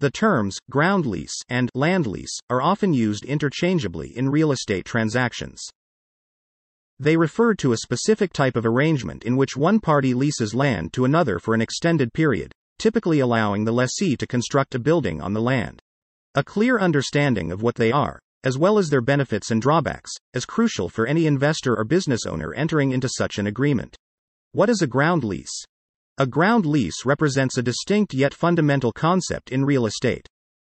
The terms ground lease and land lease are often used interchangeably in real estate transactions. They refer to a specific type of arrangement in which one party leases land to another for an extended period, typically allowing the lessee to construct a building on the land. A clear understanding of what they are, as well as their benefits and drawbacks, is crucial for any investor or business owner entering into such an agreement. What is a ground lease? A ground lease represents a distinct yet fundamental concept in real estate.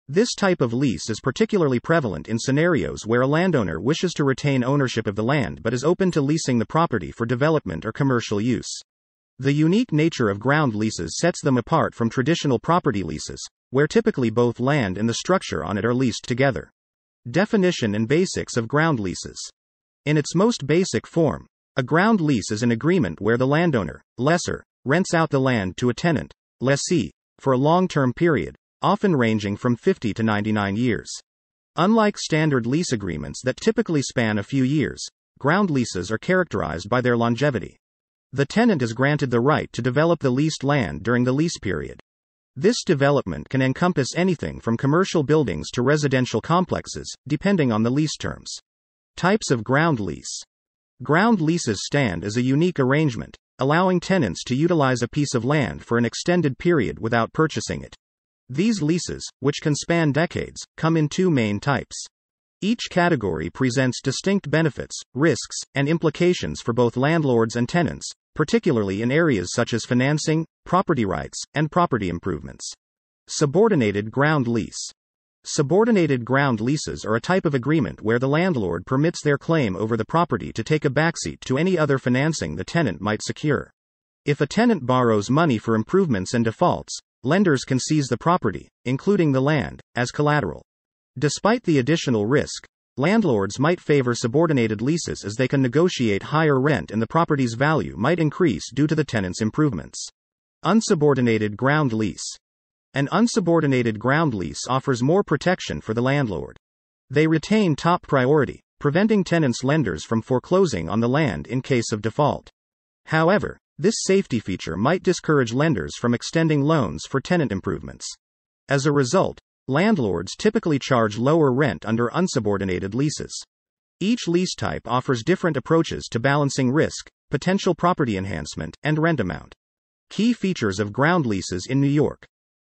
This type of lease is particularly prevalent in scenarios where a landowner wishes to retain ownership of the land but is open to leasing the property for development or commercial use. The unique nature of ground leases sets them apart from traditional property leases, where typically both land and the structure on it are leased together. Definition and basics of ground leases. In its most basic form, a ground lease is an agreement where the landowner, lessor, rents out the land to a tenant, lessee, for a long term period, often ranging from 50 to 99 years. Unlike standard lease agreements that typically span a few years, ground leases are characterized by their longevity. The tenant is granted the right to develop the leased land during the lease period. This development can encompass anything from commercial buildings to residential complexes, depending on the lease terms. Types of ground lease. Ground leases stand as a unique arrangement, allowing tenants to utilize a piece of land for an extended period without purchasing it. These leases, which can span decades, come in two main types. Each category presents distinct benefits, risks, and implications for both landlords and tenants, particularly in areas such as financing, property rights, and property improvements. Subordinated ground lease. Subordinated ground leases are a type of agreement where the landlord permits their claim over the property to take a backseat to any other financing the tenant might secure. If a tenant borrows money for improvements and defaults, lenders can seize the property, including the land, as collateral. Despite the additional risk, landlords might favor subordinated leases as they can negotiate higher rent and the property's value might increase due to the tenant's improvements. Unsubordinated ground lease. An unsubordinated ground lease offers more protection for the landlord. They retain top priority, preventing tenants' lenders from foreclosing on the land in case of default. However, this safety feature might discourage lenders from extending loans for tenant improvements. As a result, landlords typically charge lower rent under unsubordinated leases. Each lease type offers different approaches to balancing risk, potential property enhancement, and rent amount. Key features of ground leases in New York.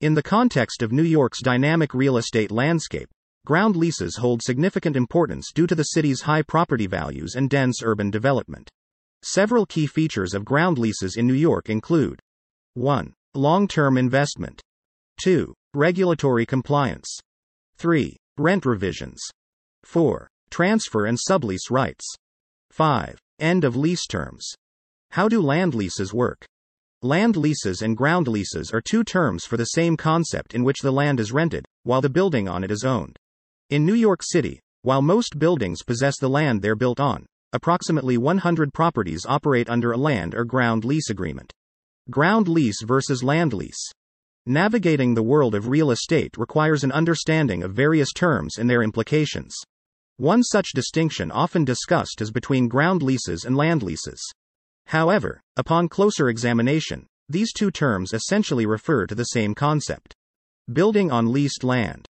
In the context of New York's dynamic real estate landscape, ground leases hold significant importance due to the city's high property values and dense urban development. Several key features of ground leases in New York include 1. Long term investment, 2. Regulatory compliance, 3. Rent revisions, 4. Transfer and sublease rights, 5. End of lease terms. How do land leases work? Land leases and ground leases are two terms for the same concept in which the land is rented, while the building on it is owned. In New York City, while most buildings possess the land they're built on, approximately 100 properties operate under a land or ground lease agreement. Ground lease versus land lease. Navigating the world of real estate requires an understanding of various terms and their implications. One such distinction often discussed is between ground leases and land leases. However, upon closer examination, these two terms essentially refer to the same concept. Building on leased land.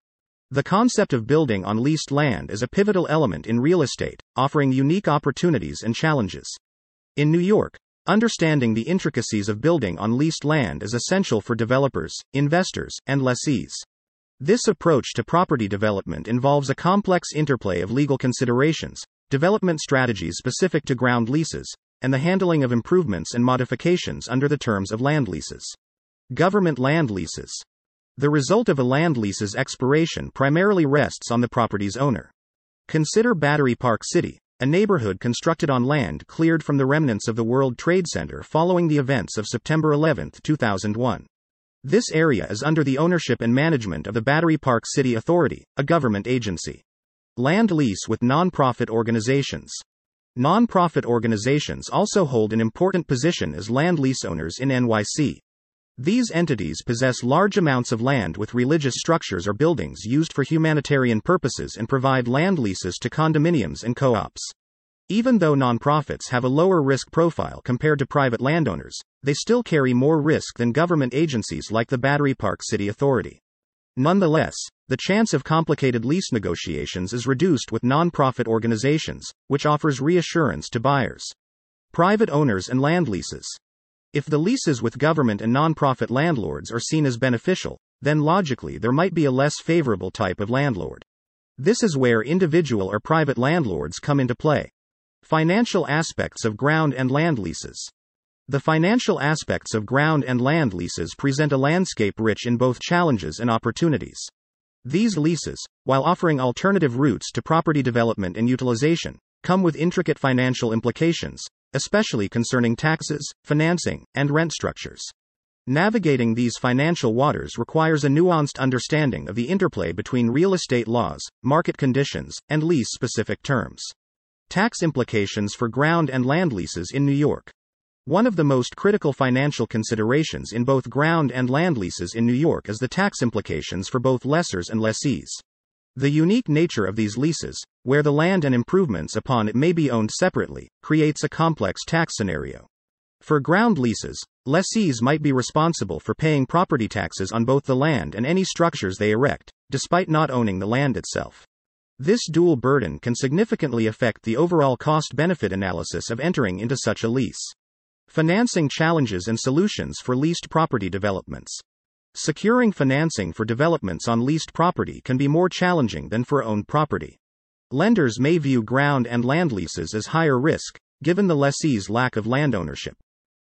The concept of building on leased land is a pivotal element in real estate, offering unique opportunities and challenges. In New York, understanding the intricacies of building on leased land is essential for developers, investors, and lessees. This approach to property development involves a complex interplay of legal considerations, development strategies specific to ground leases, and the handling of improvements and modifications under the terms of land leases. Government land leases. The result of a land lease's expiration primarily rests on the property's owner. Consider Battery Park City, a neighborhood constructed on land cleared from the remnants of the World Trade Center following the events of September 11, 2001. This area is under the ownership and management of the Battery Park City Authority, a government agency. Land lease with nonprofit organizations. Nonprofit organizations also hold an important position as land lease owners in NYC. These entities possess large amounts of land with religious structures or buildings used for humanitarian purposes and provide land leases to condominiums and co ops. Even though nonprofits have a lower risk profile compared to private landowners, they still carry more risk than government agencies like the Battery Park City Authority. Nonetheless, the chance of complicated lease negotiations is reduced with nonprofit organizations, which offers reassurance to buyers. Private owners and land leases. If the leases with government and nonprofit landlords are seen as beneficial, then logically there might be a less favorable type of landlord. This is where individual or private landlords come into play. Financial aspects of ground and land leases. The financial aspects of ground and land leases present a landscape rich in both challenges and opportunities. These leases, while offering alternative routes to property development and utilization, come with intricate financial implications, especially concerning taxes, financing, and rent structures. Navigating these financial waters requires a nuanced understanding of the interplay between real estate laws, market conditions, and lease specific terms. Tax implications for ground and land leases in New York. One of the most critical financial considerations in both ground and land leases in New York is the tax implications for both lessors and lessees. The unique nature of these leases, where the land and improvements upon it may be owned separately, creates a complex tax scenario. For ground leases, lessees might be responsible for paying property taxes on both the land and any structures they erect, despite not owning the land itself. This dual burden can significantly affect the overall cost benefit analysis of entering into such a lease. Financing challenges and solutions for leased property developments. Securing financing for developments on leased property can be more challenging than for owned property. Lenders may view ground and land leases as higher risk, given the lessee's lack of land ownership.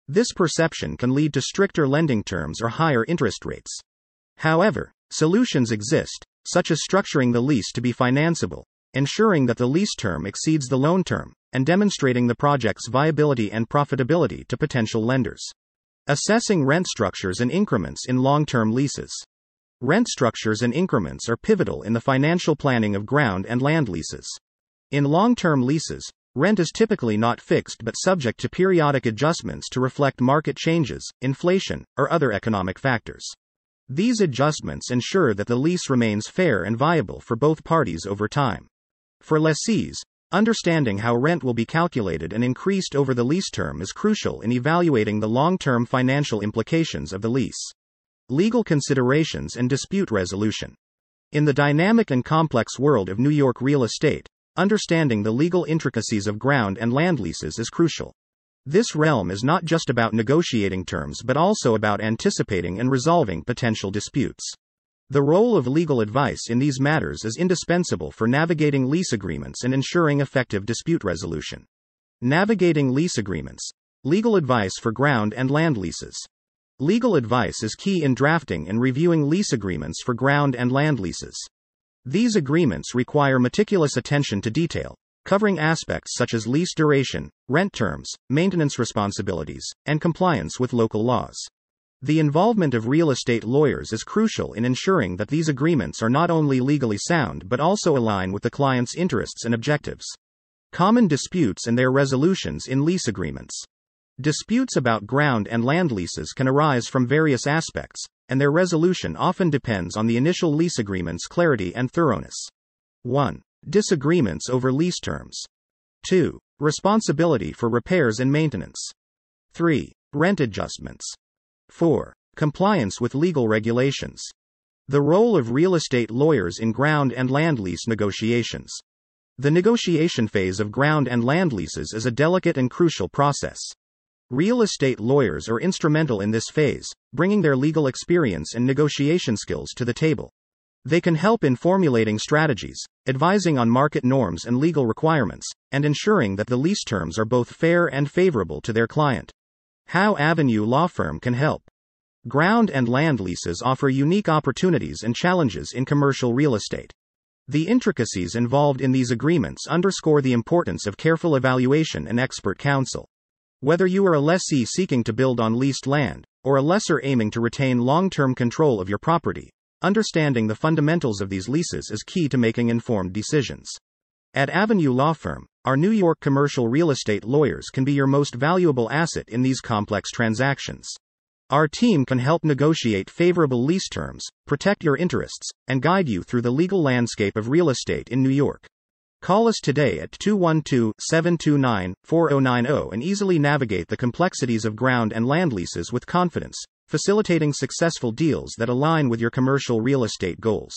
This perception can lead to stricter lending terms or higher interest rates. However, solutions exist, such as structuring the lease to be financeable, ensuring that the lease term exceeds the loan term, and demonstrating the project's viability and profitability to potential lenders. Assessing rent structures and increments in long term leases. Rent structures and increments are pivotal in the financial planning of ground and land leases. In long term leases, rent is typically not fixed but subject to periodic adjustments to reflect market changes, inflation, or other economic factors. These adjustments ensure that the lease remains fair and viable for both parties over time. For lessees, Understanding how rent will be calculated and increased over the lease term is crucial in evaluating the long term financial implications of the lease. Legal considerations and dispute resolution. In the dynamic and complex world of New York real estate, understanding the legal intricacies of ground and land leases is crucial. This realm is not just about negotiating terms but also about anticipating and resolving potential disputes. The role of legal advice in these matters is indispensable for navigating lease agreements and ensuring effective dispute resolution. Navigating lease agreements. Legal advice for ground and land leases. Legal advice is key in drafting and reviewing lease agreements for ground and land leases. These agreements require meticulous attention to detail, covering aspects such as lease duration, rent terms, maintenance responsibilities, and compliance with local laws. The involvement of real estate lawyers is crucial in ensuring that these agreements are not only legally sound but also align with the client's interests and objectives. Common disputes and their resolutions in lease agreements. Disputes about ground and land leases can arise from various aspects, and their resolution often depends on the initial lease agreement's clarity and thoroughness. 1. Disagreements over lease terms. 2. Responsibility for repairs and maintenance. 3. Rent adjustments. 4. Compliance with legal regulations. The role of real estate lawyers in ground and land lease negotiations. The negotiation phase of ground and land leases is a delicate and crucial process. Real estate lawyers are instrumental in this phase, bringing their legal experience and negotiation skills to the table. They can help in formulating strategies, advising on market norms and legal requirements, and ensuring that the lease terms are both fair and favorable to their client. How Avenue Law Firm can help. Ground and land leases offer unique opportunities and challenges in commercial real estate. The intricacies involved in these agreements underscore the importance of careful evaluation and expert counsel. Whether you are a lessee seeking to build on leased land, or a lessor aiming to retain long term control of your property, understanding the fundamentals of these leases is key to making informed decisions. At Avenue Law Firm, our New York commercial real estate lawyers can be your most valuable asset in these complex transactions. Our team can help negotiate favorable lease terms, protect your interests, and guide you through the legal landscape of real estate in New York. Call us today at 212 729 4090 and easily navigate the complexities of ground and land leases with confidence. facilitating successful deals that align with your commercial real estate goals.